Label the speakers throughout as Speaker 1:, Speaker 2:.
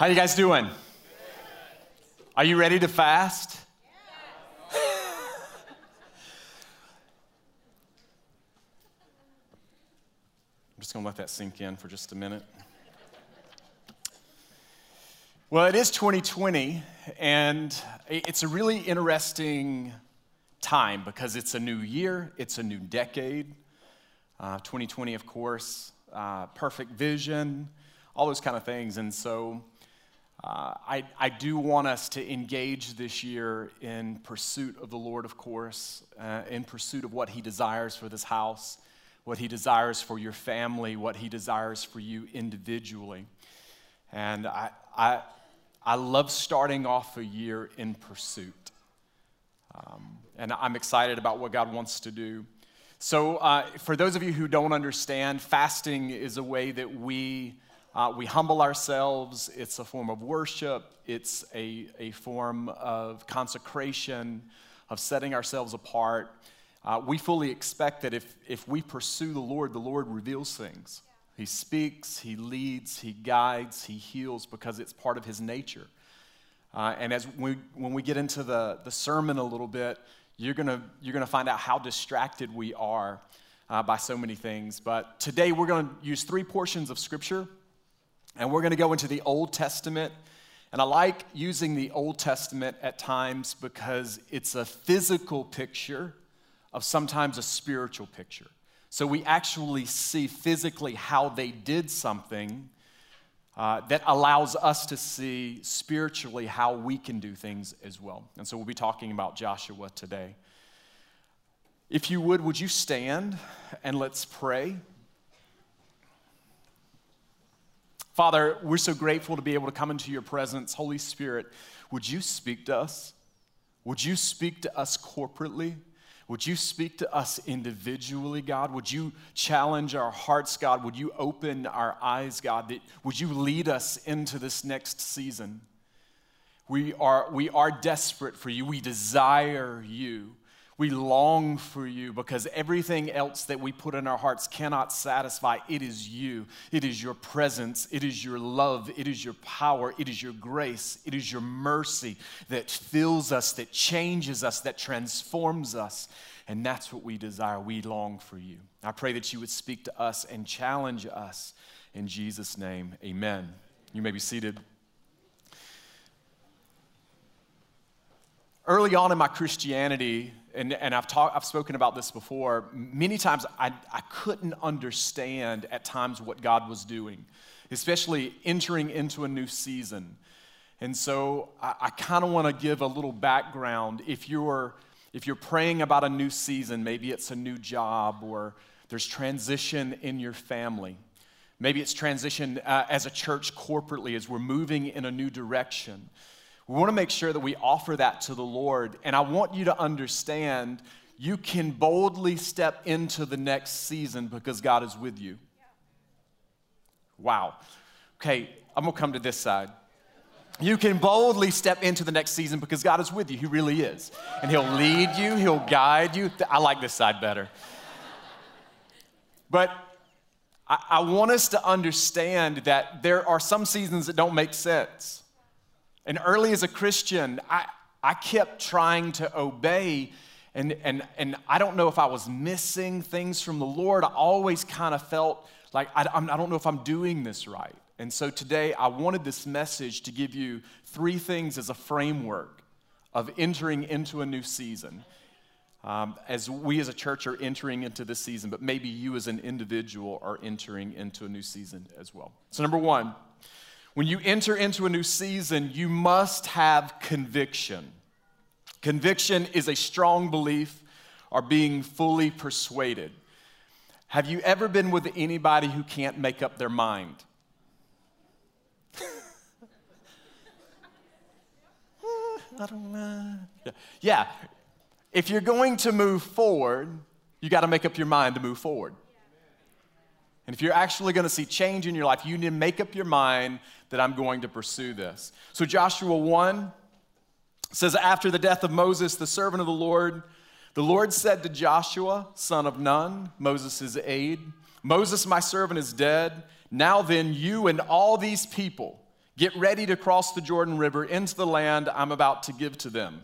Speaker 1: How are you guys doing? Are you ready to fast? I'm just going to let that sink in for just a minute. Well, it is 2020, and it's a really interesting time because it's a new year, it's a new decade. Uh, 2020, of course, uh, perfect vision, all those kind of things. And so uh, I, I do want us to engage this year in pursuit of the Lord, of course, uh, in pursuit of what He desires for this house, what He desires for your family, what He desires for you individually. And I, I, I love starting off a year in pursuit. Um, and I'm excited about what God wants to do. So, uh, for those of you who don't understand, fasting is a way that we, uh, we humble ourselves. It's a form of worship, it's a, a form of consecration, of setting ourselves apart. Uh, we fully expect that if, if we pursue the Lord, the Lord reveals things. He speaks, He leads, He guides, He heals because it's part of His nature. Uh, and as we, when we get into the, the sermon a little bit, you're going you're gonna find out how distracted we are uh, by so many things. But today we're going to use three portions of Scripture, and we're going to go into the Old Testament. And I like using the Old Testament at times because it's a physical picture of sometimes a spiritual picture. So we actually see physically how they did something uh, that allows us to see spiritually how we can do things as well. And so we'll be talking about Joshua today. If you would, would you stand and let's pray? Father, we're so grateful to be able to come into your presence. Holy Spirit, would you speak to us? Would you speak to us corporately? Would you speak to us individually, God? Would you challenge our hearts, God? Would you open our eyes, God? That, would you lead us into this next season? We are, we are desperate for you. We desire you. We long for you because everything else that we put in our hearts cannot satisfy. It is you. It is your presence. It is your love. It is your power. It is your grace. It is your mercy that fills us, that changes us, that transforms us. And that's what we desire. We long for you. I pray that you would speak to us and challenge us. In Jesus' name, amen. You may be seated. Early on in my Christianity, and, and I've, talk, I've spoken about this before, many times I, I couldn't understand at times what God was doing, especially entering into a new season. And so I, I kind of want to give a little background. If you're, if you're praying about a new season, maybe it's a new job or there's transition in your family. Maybe it's transition uh, as a church corporately as we're moving in a new direction. We want to make sure that we offer that to the Lord. And I want you to understand you can boldly step into the next season because God is with you. Wow. Okay, I'm going to come to this side. You can boldly step into the next season because God is with you. He really is. And He'll lead you, He'll guide you. I like this side better. But I, I want us to understand that there are some seasons that don't make sense. And early as a Christian, I, I kept trying to obey, and, and, and I don't know if I was missing things from the Lord. I always kind of felt like I, I don't know if I'm doing this right. And so today, I wanted this message to give you three things as a framework of entering into a new season. Um, as we as a church are entering into this season, but maybe you as an individual are entering into a new season as well. So, number one, when you enter into a new season, you must have conviction. Conviction is a strong belief or being fully persuaded. Have you ever been with anybody who can't make up their mind? I don't know. Yeah. If you're going to move forward, you got to make up your mind to move forward. And if you're actually going to see change in your life, you need to make up your mind that I'm going to pursue this. So, Joshua 1 says, After the death of Moses, the servant of the Lord, the Lord said to Joshua, son of Nun, Moses' aide, Moses, my servant, is dead. Now then, you and all these people Get ready to cross the Jordan River into the land I'm about to give to them.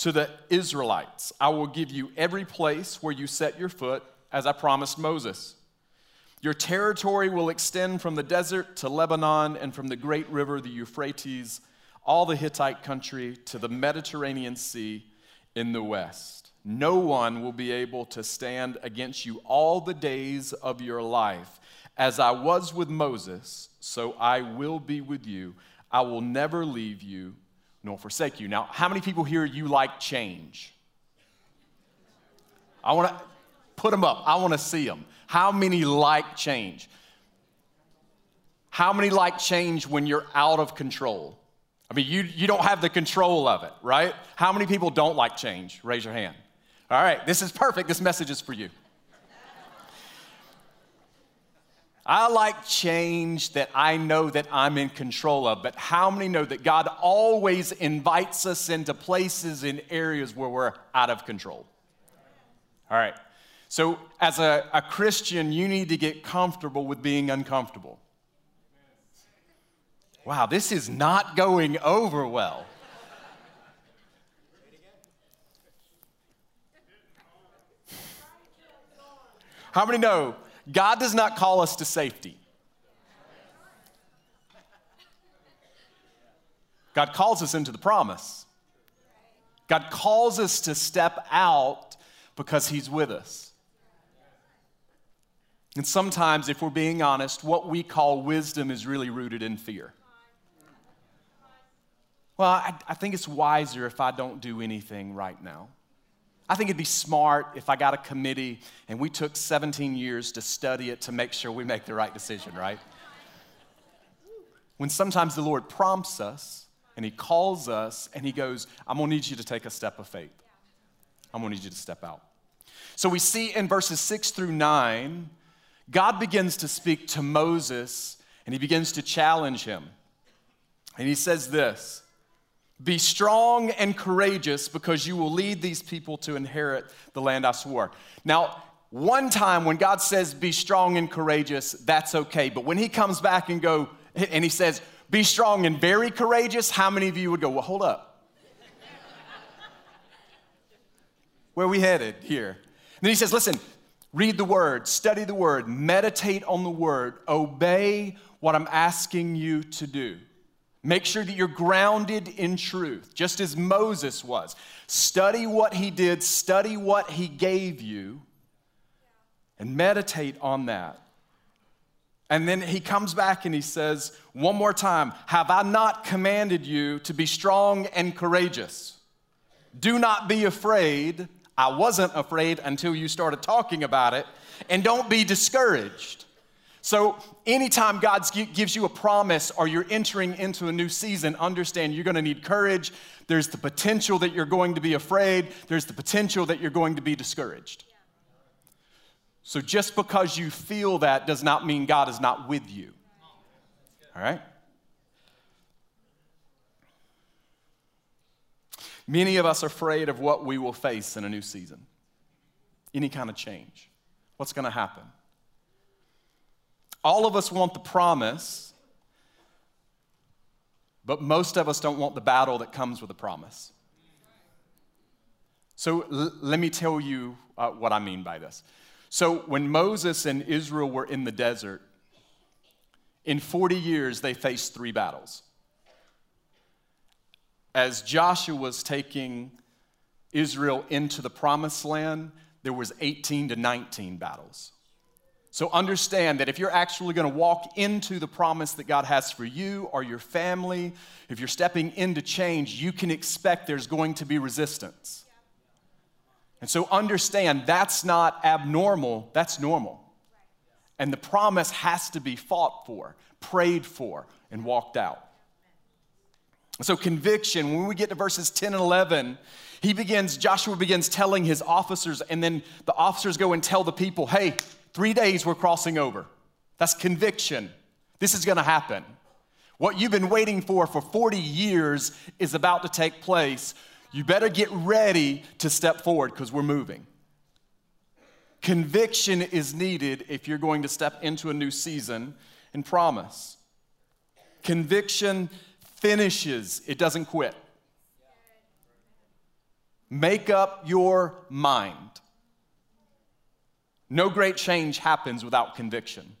Speaker 1: To the Israelites, I will give you every place where you set your foot, as I promised Moses. Your territory will extend from the desert to Lebanon and from the great river, the Euphrates, all the Hittite country to the Mediterranean Sea in the west. No one will be able to stand against you all the days of your life. As I was with Moses, so I will be with you. I will never leave you nor forsake you. Now, how many people here you like change? I want to put them up. I want to see them. How many like change? How many like change when you're out of control? I mean, you, you don't have the control of it, right? How many people don't like change? Raise your hand. All right, this is perfect. This message is for you. I like change that I know that I'm in control of, but how many know that God always invites us into places in areas where we're out of control? All right. So, as a, a Christian, you need to get comfortable with being uncomfortable. Wow, this is not going over well. How many know God does not call us to safety. God calls us into the promise. God calls us to step out because He's with us. And sometimes, if we're being honest, what we call wisdom is really rooted in fear. Well, I, I think it's wiser if I don't do anything right now. I think it'd be smart if I got a committee and we took 17 years to study it to make sure we make the right decision, right? When sometimes the Lord prompts us and He calls us and He goes, I'm gonna need you to take a step of faith. I'm gonna need you to step out. So we see in verses six through nine, God begins to speak to Moses and He begins to challenge him. And He says this be strong and courageous because you will lead these people to inherit the land I swore. Now, one time when God says be strong and courageous, that's okay. But when he comes back and go and he says be strong and very courageous, how many of you would go, "Well, hold up. Where are we headed here?" And then he says, "Listen, read the word, study the word, meditate on the word, obey what I'm asking you to do." Make sure that you're grounded in truth, just as Moses was. Study what he did, study what he gave you, and meditate on that. And then he comes back and he says, One more time, have I not commanded you to be strong and courageous? Do not be afraid. I wasn't afraid until you started talking about it. And don't be discouraged. So, anytime God gives you a promise or you're entering into a new season, understand you're going to need courage. There's the potential that you're going to be afraid, there's the potential that you're going to be discouraged. So, just because you feel that does not mean God is not with you. All right? Many of us are afraid of what we will face in a new season, any kind of change. What's going to happen? All of us want the promise, but most of us don't want the battle that comes with the promise. So l- let me tell you uh, what I mean by this. So when Moses and Israel were in the desert, in 40 years they faced three battles. As Joshua was taking Israel into the promised land, there was 18 to 19 battles. So understand that if you're actually going to walk into the promise that God has for you or your family, if you're stepping into change, you can expect there's going to be resistance. And so understand that's not abnormal, that's normal. And the promise has to be fought for, prayed for, and walked out. So, conviction, when we get to verses 10 and 11, he begins, Joshua begins telling his officers, and then the officers go and tell the people, hey, Three days we're crossing over. That's conviction. This is going to happen. What you've been waiting for for 40 years is about to take place. You better get ready to step forward because we're moving. Conviction is needed if you're going to step into a new season and promise. Conviction finishes, it doesn't quit. Make up your mind. No great change happens without conviction.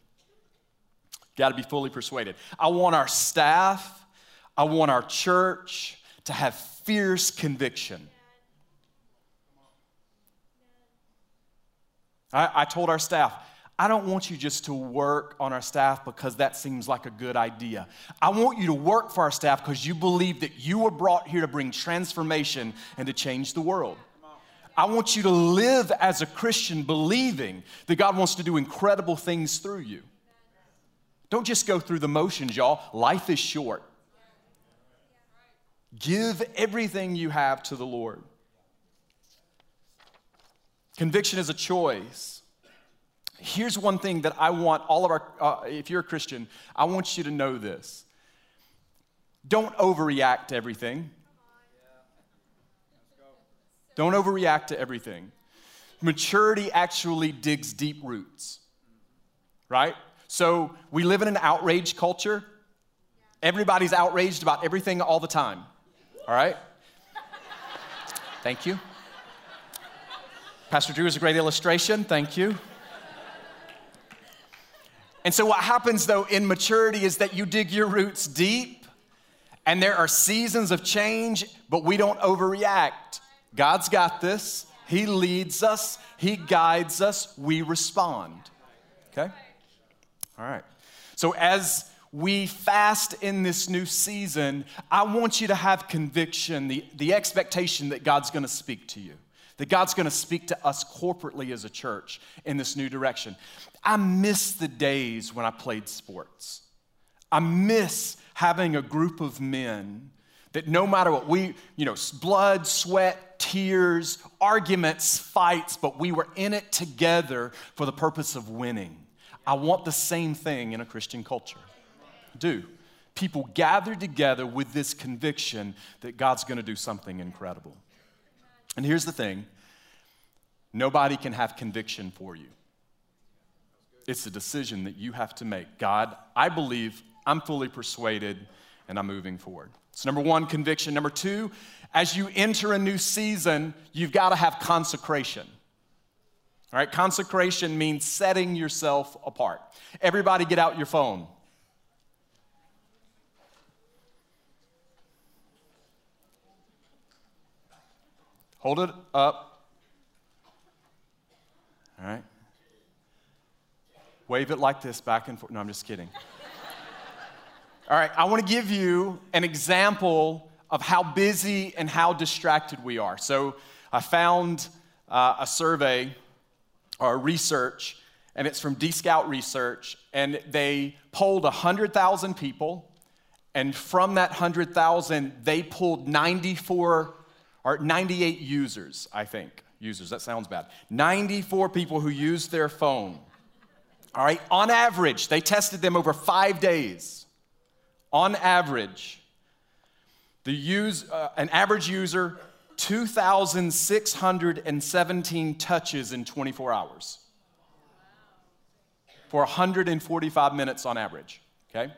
Speaker 1: Got to be fully persuaded. I want our staff, I want our church to have fierce conviction. I, I told our staff, I don't want you just to work on our staff because that seems like a good idea. I want you to work for our staff because you believe that you were brought here to bring transformation and to change the world. I want you to live as a Christian believing that God wants to do incredible things through you. Don't just go through the motions, y'all. Life is short. Give everything you have to the Lord. Conviction is a choice. Here's one thing that I want all of our, uh, if you're a Christian, I want you to know this. Don't overreact to everything. Don't overreact to everything. Maturity actually digs deep roots, right? So we live in an outrage culture. Everybody's outraged about everything all the time, all right? Thank you. Pastor Drew is a great illustration. Thank you. And so, what happens though in maturity is that you dig your roots deep, and there are seasons of change, but we don't overreact. God's got this. He leads us, He guides us, we respond. Okay? All right. So, as we fast in this new season, I want you to have conviction, the, the expectation that God's gonna speak to you that God's gonna speak to us corporately as a church in this new direction. I miss the days when I played sports. I miss having a group of men that no matter what we, you know, blood, sweat, tears, arguments, fights, but we were in it together for the purpose of winning. I want the same thing in a Christian culture. I do. People gather together with this conviction that God's gonna do something incredible. And here's the thing nobody can have conviction for you. It's a decision that you have to make. God, I believe, I'm fully persuaded, and I'm moving forward. So, number one, conviction. Number two, as you enter a new season, you've got to have consecration. All right, consecration means setting yourself apart. Everybody, get out your phone. Hold it up. All right. Wave it like this back and forth. No, I'm just kidding. All right, I want to give you an example of how busy and how distracted we are. So I found uh, a survey or a research, and it's from dscout Research, and they polled 100,000 people, and from that 100,000, they pulled 94 or 98 users, I think. Users, that sounds bad. 94 people who used their phone. All right, on average, they tested them over five days. On average, the use, uh, an average user, 2,617 touches in 24 hours for 145 minutes on average, okay?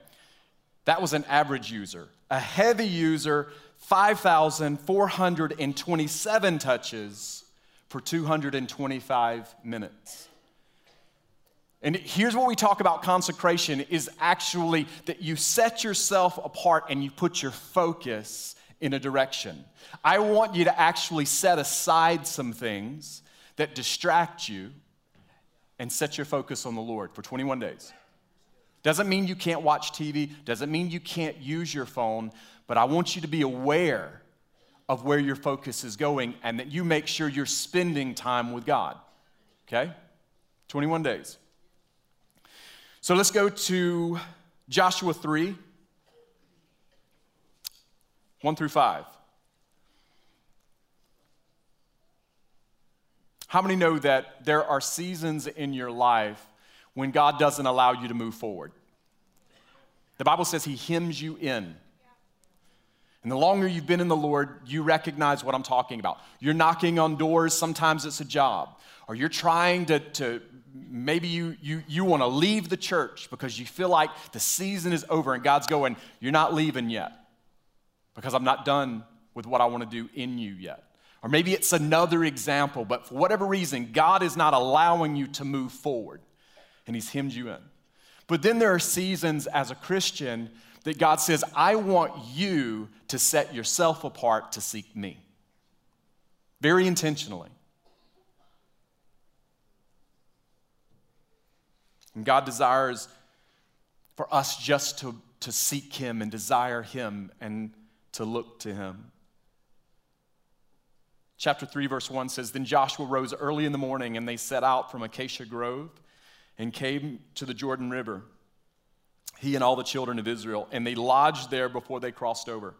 Speaker 1: That was an average user. A heavy user, 5,427 touches for 225 minutes. And here's what we talk about consecration is actually that you set yourself apart and you put your focus in a direction. I want you to actually set aside some things that distract you and set your focus on the Lord for 21 days. Doesn't mean you can't watch TV, doesn't mean you can't use your phone, but I want you to be aware of where your focus is going and that you make sure you're spending time with God. Okay? 21 days. So let's go to Joshua 3 1 through 5. How many know that there are seasons in your life when God doesn't allow you to move forward? The Bible says He hems you in. And the longer you've been in the Lord, you recognize what I'm talking about. You're knocking on doors, sometimes it's a job, or you're trying to, to maybe you, you, you want to leave the church because you feel like the season is over and God's going, You're not leaving yet because I'm not done with what I want to do in you yet. Or maybe it's another example, but for whatever reason, God is not allowing you to move forward and He's hemmed you in. But then there are seasons as a Christian that God says, I want you to set yourself apart to seek me. Very intentionally. And God desires for us just to, to seek Him and desire Him and to look to Him. Chapter 3, verse 1 says Then Joshua rose early in the morning, and they set out from Acacia Grove and came to the Jordan River, he and all the children of Israel, and they lodged there before they crossed over.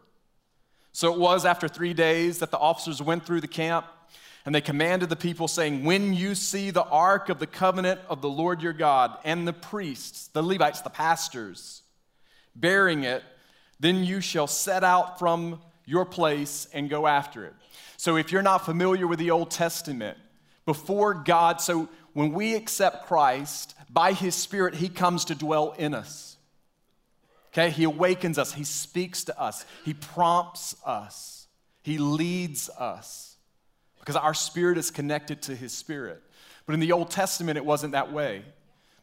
Speaker 1: So it was after three days that the officers went through the camp, and they commanded the people, saying, When you see the ark of the covenant of the Lord your God, and the priests, the Levites, the pastors, bearing it, then you shall set out from your place and go after it. So if you're not familiar with the Old Testament, before God, so when we accept Christ, by his Spirit, he comes to dwell in us. Okay? He awakens us, he speaks to us, he prompts us, he leads us because our spirit is connected to his spirit. But in the Old Testament, it wasn't that way.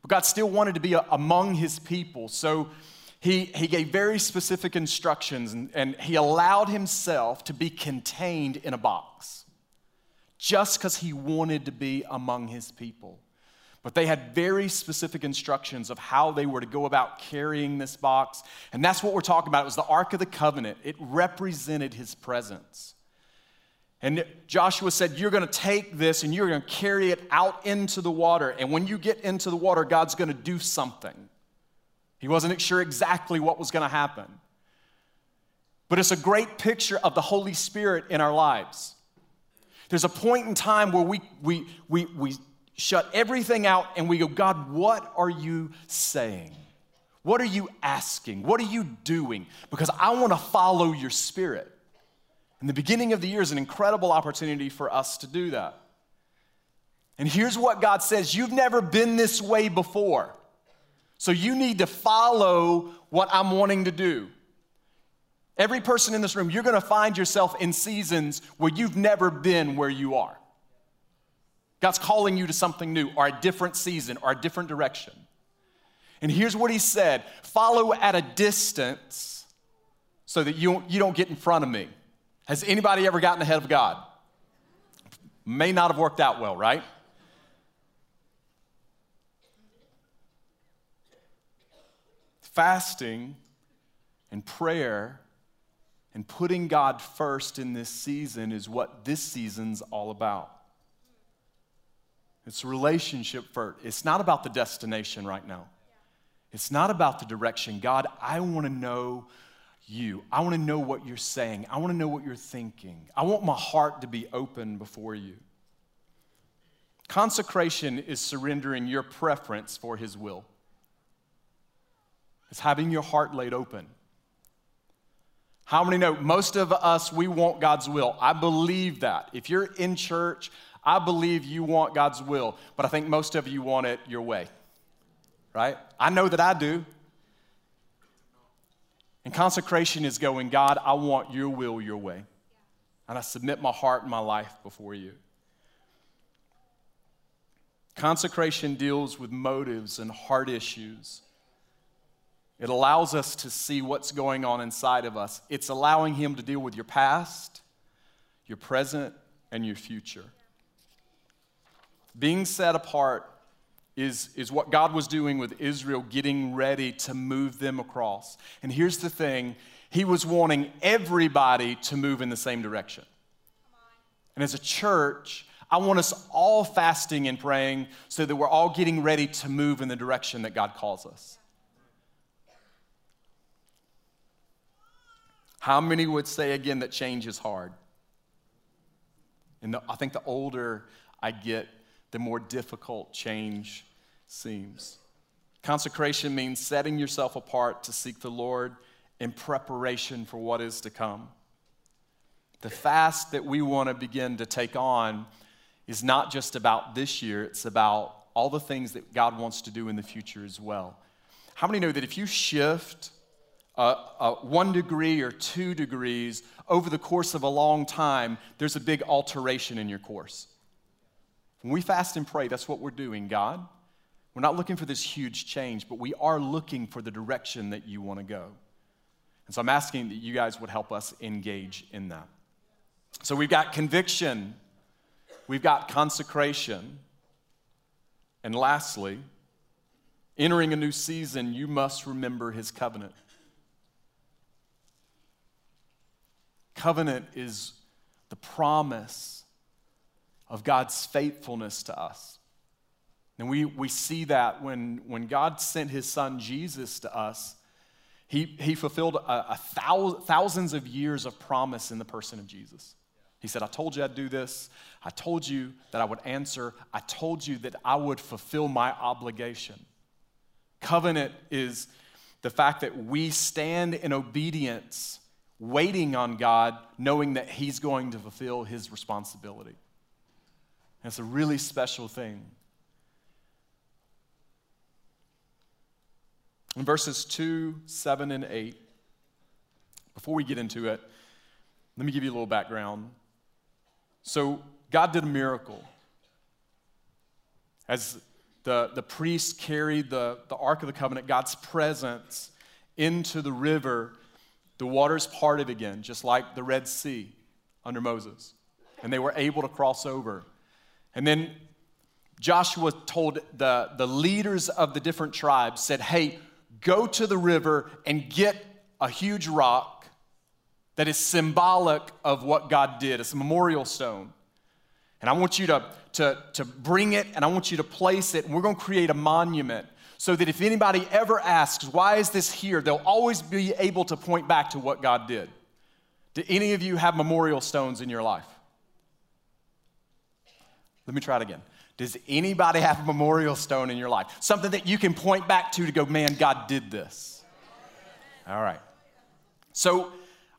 Speaker 1: But God still wanted to be among his people. So he, he gave very specific instructions and, and he allowed himself to be contained in a box just because he wanted to be among his people. But they had very specific instructions of how they were to go about carrying this box. And that's what we're talking about. It was the Ark of the Covenant, it represented his presence. And Joshua said, You're going to take this and you're going to carry it out into the water. And when you get into the water, God's going to do something. He wasn't sure exactly what was going to happen. But it's a great picture of the Holy Spirit in our lives. There's a point in time where we, we, we, we shut everything out and we go, God, what are you saying? What are you asking? What are you doing? Because I want to follow your spirit. And the beginning of the year is an incredible opportunity for us to do that. And here's what God says You've never been this way before. So you need to follow what I'm wanting to do. Every person in this room, you're going to find yourself in seasons where you've never been where you are. God's calling you to something new or a different season or a different direction. And here's what he said follow at a distance so that you, you don't get in front of me. Has anybody ever gotten ahead of God? May not have worked out well, right? Fasting and prayer and putting God first in this season is what this season's all about. It's relationship first. It's not about the destination right now. It's not about the direction. God, I want to know you. I want to know what you're saying. I want to know what you're thinking. I want my heart to be open before you. Consecration is surrendering your preference for His will, it's having your heart laid open. How many know most of us, we want God's will? I believe that. If you're in church, I believe you want God's will, but I think most of you want it your way, right? I know that I do. And consecration is going, God, I want your will your way. And I submit my heart and my life before you. Consecration deals with motives and heart issues. It allows us to see what's going on inside of us. It's allowing Him to deal with your past, your present, and your future. Being set apart is, is what God was doing with Israel, getting ready to move them across. And here's the thing He was wanting everybody to move in the same direction. And as a church, I want us all fasting and praying so that we're all getting ready to move in the direction that God calls us. How many would say again that change is hard? And the, I think the older I get, the more difficult change seems. Consecration means setting yourself apart to seek the Lord in preparation for what is to come. The fast that we want to begin to take on is not just about this year, it's about all the things that God wants to do in the future as well. How many know that if you shift uh, uh, one degree or two degrees over the course of a long time, there's a big alteration in your course? When we fast and pray, that's what we're doing, God. We're not looking for this huge change, but we are looking for the direction that you want to go. And so I'm asking that you guys would help us engage in that. So we've got conviction, we've got consecration, and lastly, entering a new season, you must remember his covenant. Covenant is the promise of God's faithfulness to us. And we, we see that when, when God sent his son Jesus to us, he, he fulfilled a, a thousand, thousands of years of promise in the person of Jesus. He said, I told you I'd do this. I told you that I would answer. I told you that I would fulfill my obligation. Covenant is the fact that we stand in obedience, waiting on God, knowing that He's going to fulfill His responsibility. And it's a really special thing. In verses 2, 7, and 8, before we get into it, let me give you a little background. So, God did a miracle. As the, the priest carried the, the Ark of the Covenant, God's presence, into the river, the waters parted again, just like the Red Sea under Moses. And they were able to cross over. And then Joshua told the, the leaders of the different tribes, said, Hey, go to the river and get a huge rock that is symbolic of what God did. It's a memorial stone. And I want you to, to, to bring it and I want you to place it, and we're going to create a monument so that if anybody ever asks, why is this here, they'll always be able to point back to what God did. Do any of you have memorial stones in your life? Let me try it again. Does anybody have a memorial stone in your life? Something that you can point back to to go, man, God did this. All right. So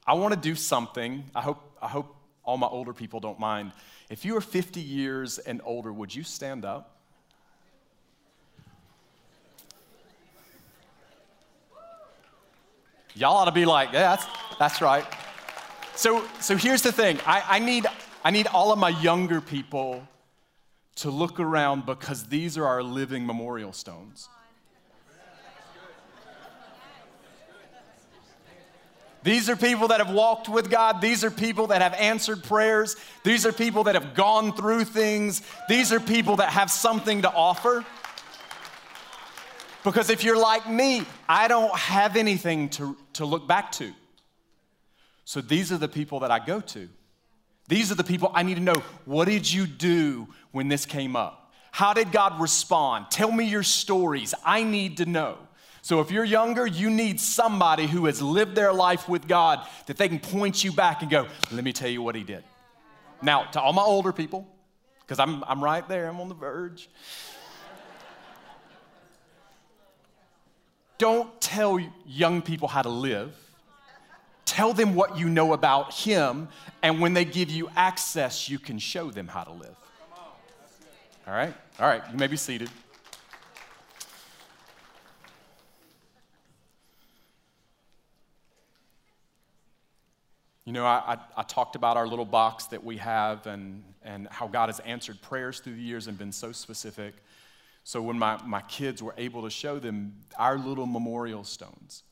Speaker 1: I want to do something. I hope, I hope all my older people don't mind. If you are 50 years and older, would you stand up? Y'all ought to be like, yeah, that's, that's right. So, so here's the thing I, I, need, I need all of my younger people to look around because these are our living memorial stones. These are people that have walked with God. These are people that have answered prayers. These are people that have gone through things. These are people that have something to offer. Because if you're like me, I don't have anything to, to look back to. So these are the people that I go to. These are the people I need to know. What did you do when this came up? How did God respond? Tell me your stories. I need to know. So if you're younger, you need somebody who has lived their life with God that they can point you back and go, let me tell you what he did. Now, to all my older people, because I'm, I'm right there, I'm on the verge. Don't tell young people how to live Tell them what you know about Him, and when they give you access, you can show them how to live. All right? All right, you may be seated. You know, I, I, I, talked about our little box that we have and, and how God has answered prayers through the years and been so specific. So when my, my kids were able to show them our little memorial stones,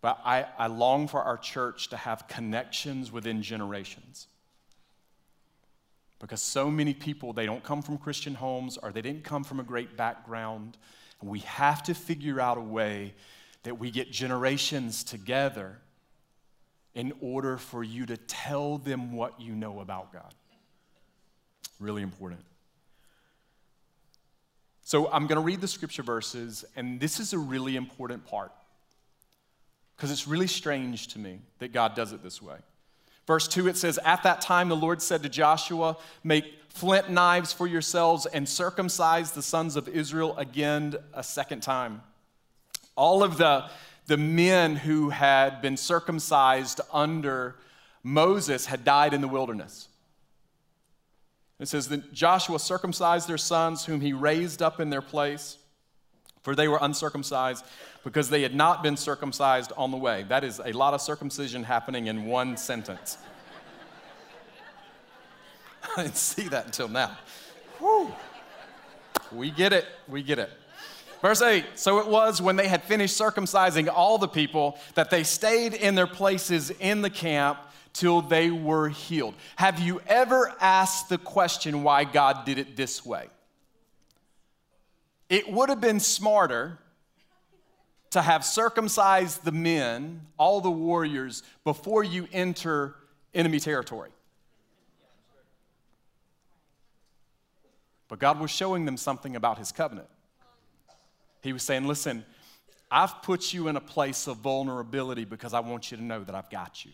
Speaker 1: but I, I long for our church to have connections within generations. Because so many people, they don't come from Christian homes or they didn't come from a great background. And we have to figure out a way that we get generations together in order for you to tell them what you know about God. Really important. So I'm going to read the scripture verses, and this is a really important part because it's really strange to me that God does it this way. Verse 2, it says, At that time the Lord said to Joshua, Make flint knives for yourselves and circumcise the sons of Israel again a second time. All of the, the men who had been circumcised under Moses had died in the wilderness. It says that Joshua circumcised their sons, whom he raised up in their place, for they were uncircumcised because they had not been circumcised on the way. That is a lot of circumcision happening in one sentence. I didn't see that until now. Whew. We get it. We get it. Verse 8 So it was when they had finished circumcising all the people that they stayed in their places in the camp till they were healed. Have you ever asked the question why God did it this way? It would have been smarter to have circumcised the men, all the warriors, before you enter enemy territory. But God was showing them something about his covenant. He was saying, Listen, I've put you in a place of vulnerability because I want you to know that I've got you.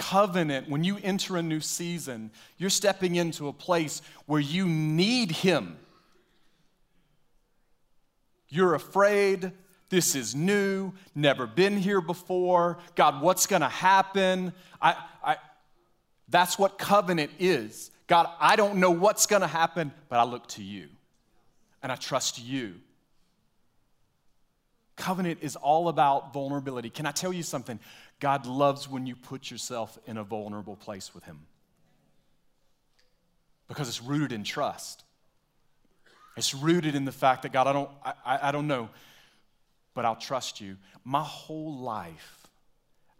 Speaker 1: Covenant, when you enter a new season, you're stepping into a place where you need Him. You're afraid, this is new, never been here before. God, what's gonna happen? I, I, that's what covenant is. God, I don't know what's gonna happen, but I look to you and I trust you. Covenant is all about vulnerability. Can I tell you something? God loves when you put yourself in a vulnerable place with Him because it's rooted in trust. It's rooted in the fact that God, I don't, I, I don't know, but I'll trust you. My whole life,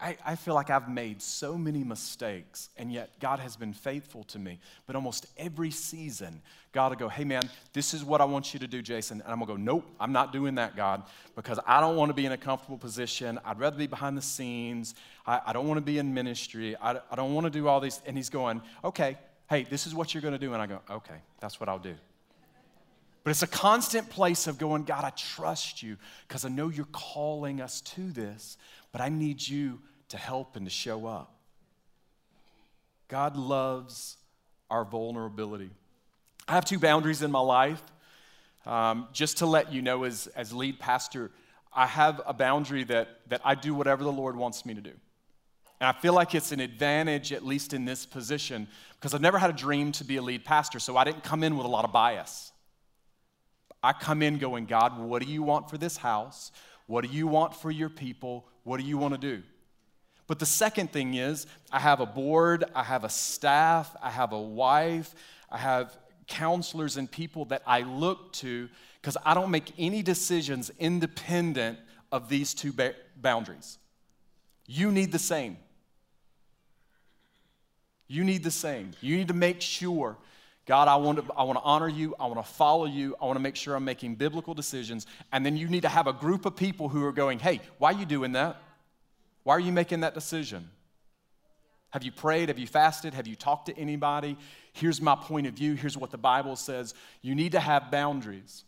Speaker 1: I, I feel like I've made so many mistakes, and yet God has been faithful to me. But almost every season, God will go, Hey, man, this is what I want you to do, Jason. And I'm going to go, Nope, I'm not doing that, God, because I don't want to be in a comfortable position. I'd rather be behind the scenes. I, I don't want to be in ministry. I, I don't want to do all these. And He's going, Okay, hey, this is what you're going to do. And I go, Okay, that's what I'll do. But it's a constant place of going, God, I trust you because I know you're calling us to this, but I need you to help and to show up. God loves our vulnerability. I have two boundaries in my life. Um, just to let you know, as, as lead pastor, I have a boundary that, that I do whatever the Lord wants me to do. And I feel like it's an advantage, at least in this position, because I've never had a dream to be a lead pastor, so I didn't come in with a lot of bias. I come in going, God, what do you want for this house? What do you want for your people? What do you want to do? But the second thing is, I have a board, I have a staff, I have a wife, I have counselors and people that I look to because I don't make any decisions independent of these two ba- boundaries. You need the same. You need the same. You need to make sure, God, I want to, I want to honor you. I want to follow you. I want to make sure I'm making biblical decisions. And then you need to have a group of people who are going, hey, why are you doing that? Why are you making that decision? Have you prayed? Have you fasted? Have you talked to anybody? Here's my point of view. Here's what the Bible says. You need to have boundaries.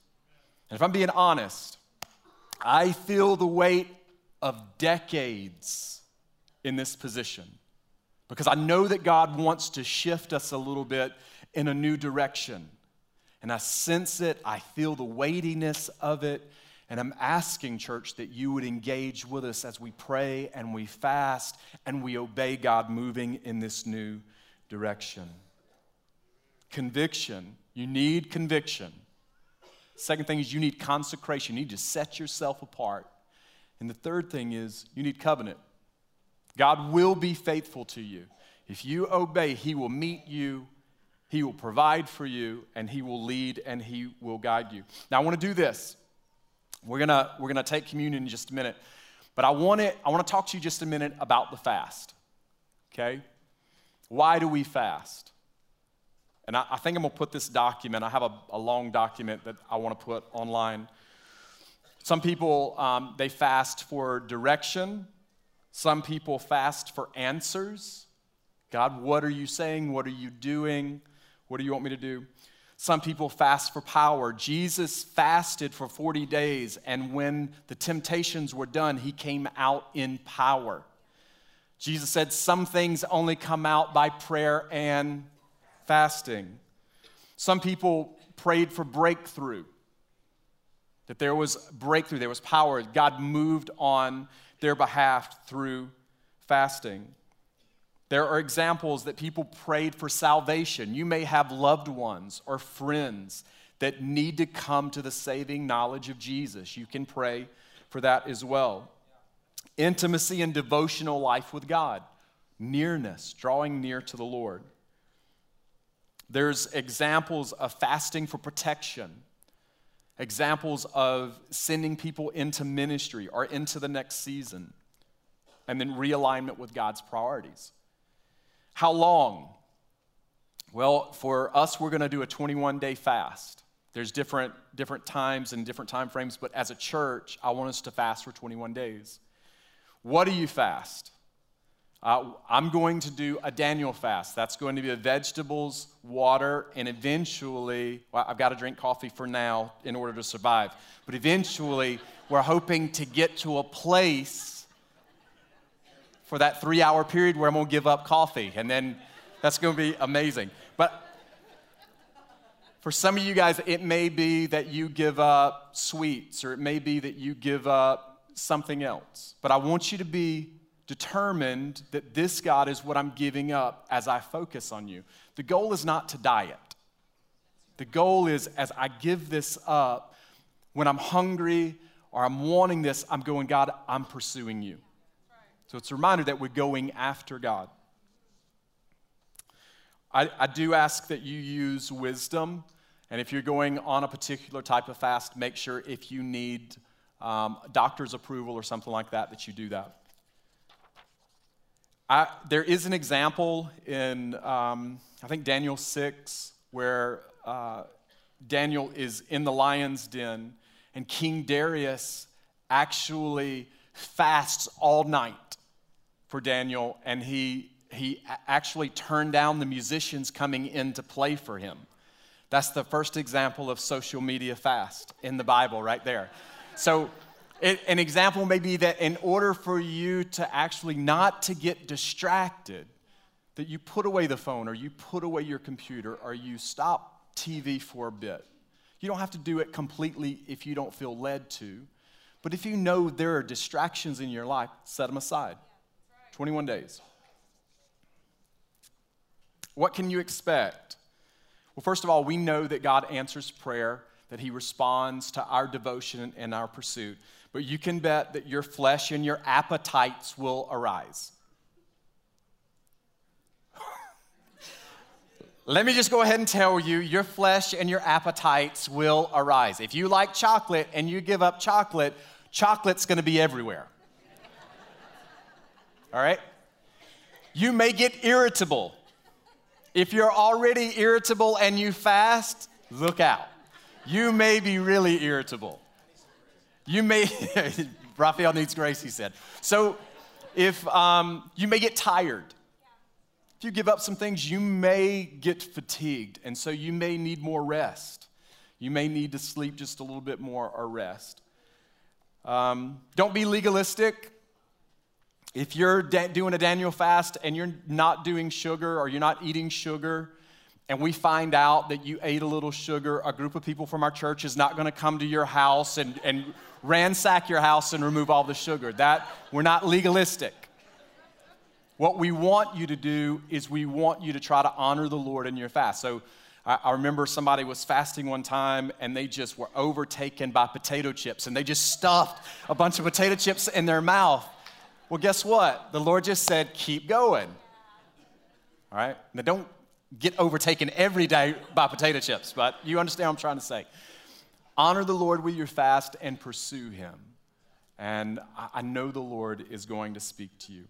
Speaker 1: And if I'm being honest, I feel the weight of decades in this position because I know that God wants to shift us a little bit in a new direction. And I sense it, I feel the weightiness of it. And I'm asking, church, that you would engage with us as we pray and we fast and we obey God moving in this new direction. Conviction. You need conviction. Second thing is you need consecration. You need to set yourself apart. And the third thing is you need covenant. God will be faithful to you. If you obey, He will meet you, He will provide for you, and He will lead and He will guide you. Now, I want to do this. We're gonna, we're gonna take communion in just a minute, but I wanna, I wanna talk to you just a minute about the fast, okay? Why do we fast? And I, I think I'm gonna put this document, I have a, a long document that I wanna put online. Some people, um, they fast for direction. Some people fast for answers. God, what are you saying? What are you doing? What do you want me to do? Some people fast for power. Jesus fasted for 40 days, and when the temptations were done, he came out in power. Jesus said some things only come out by prayer and fasting. Some people prayed for breakthrough, that there was breakthrough, there was power. God moved on their behalf through fasting. There are examples that people prayed for salvation. You may have loved ones or friends that need to come to the saving knowledge of Jesus. You can pray for that as well. Intimacy and devotional life with God, nearness, drawing near to the Lord. There's examples of fasting for protection, examples of sending people into ministry or into the next season, and then realignment with God's priorities. How long? Well, for us, we're going to do a 21 day fast. There's different, different times and different time frames, but as a church, I want us to fast for 21 days. What do you fast? Uh, I'm going to do a Daniel fast. That's going to be vegetables, water, and eventually, well, I've got to drink coffee for now in order to survive. But eventually, we're hoping to get to a place for that three hour period where I'm gonna give up coffee. And then that's gonna be amazing. But for some of you guys, it may be that you give up sweets, or it may be that you give up something else. But I want you to be determined that this God is what I'm giving up as I focus on you. The goal is not to diet. The goal is as I give this up, when I'm hungry or I'm wanting this, I'm going, God, I'm pursuing you. So it's a reminder that we're going after God. I, I, do ask that you use wisdom. And if you're going on a particular type of fast, make sure if you need um, doctor's approval or something like that, that you do that. I, there is an example in, um, I think, Daniel 6, where uh, Daniel is in the lion's den, and King Darius actually fasts all night for Daniel, and he, he actually turned down the musicians coming in to play for him. That's the first example of social media fast in the Bible, right there. So, it, an example may be that in order for you to actually not to get distracted, that you put away the phone or you put away your computer or you stop TV for a bit. You don't have to do it completely if you don't feel led to. But if you know there are distractions in your life, set them aside. 21 days. What can you expect? Well, first of all, we know that God answers prayer, that He responds to our devotion and our pursuit. But you can bet that your flesh and your appetites will arise. Let me just go ahead and tell you your flesh and your appetites will arise. If you like chocolate and you give up chocolate, chocolate's gonna be everywhere. All right? You may get irritable. If you're already irritable and you fast, look out. You may be really irritable. You may, Raphael needs grace, he said. So, if um, you may get tired, if you give up some things, you may get fatigued, and so you may need more rest. You may need to sleep just a little bit more or rest. Um, don't be legalistic. If you're da- doing a Daniel fast and you're not doing sugar or you're not eating sugar, and we find out that you ate a little sugar, a group of people from our church is not going to come to your house and, and ransack your house and remove all the sugar. That we're not legalistic. What we want you to do is we want you to try to honor the Lord in your fast. So I, I remember somebody was fasting one time and they just were overtaken by potato chips and they just stuffed a bunch of potato chips in their mouth. Well, guess what? The Lord just said, keep going. All right? Now, don't get overtaken every day by potato chips, but you understand what I'm trying to say. Honor the Lord with your fast and pursue Him. And I know the Lord is going to speak to you.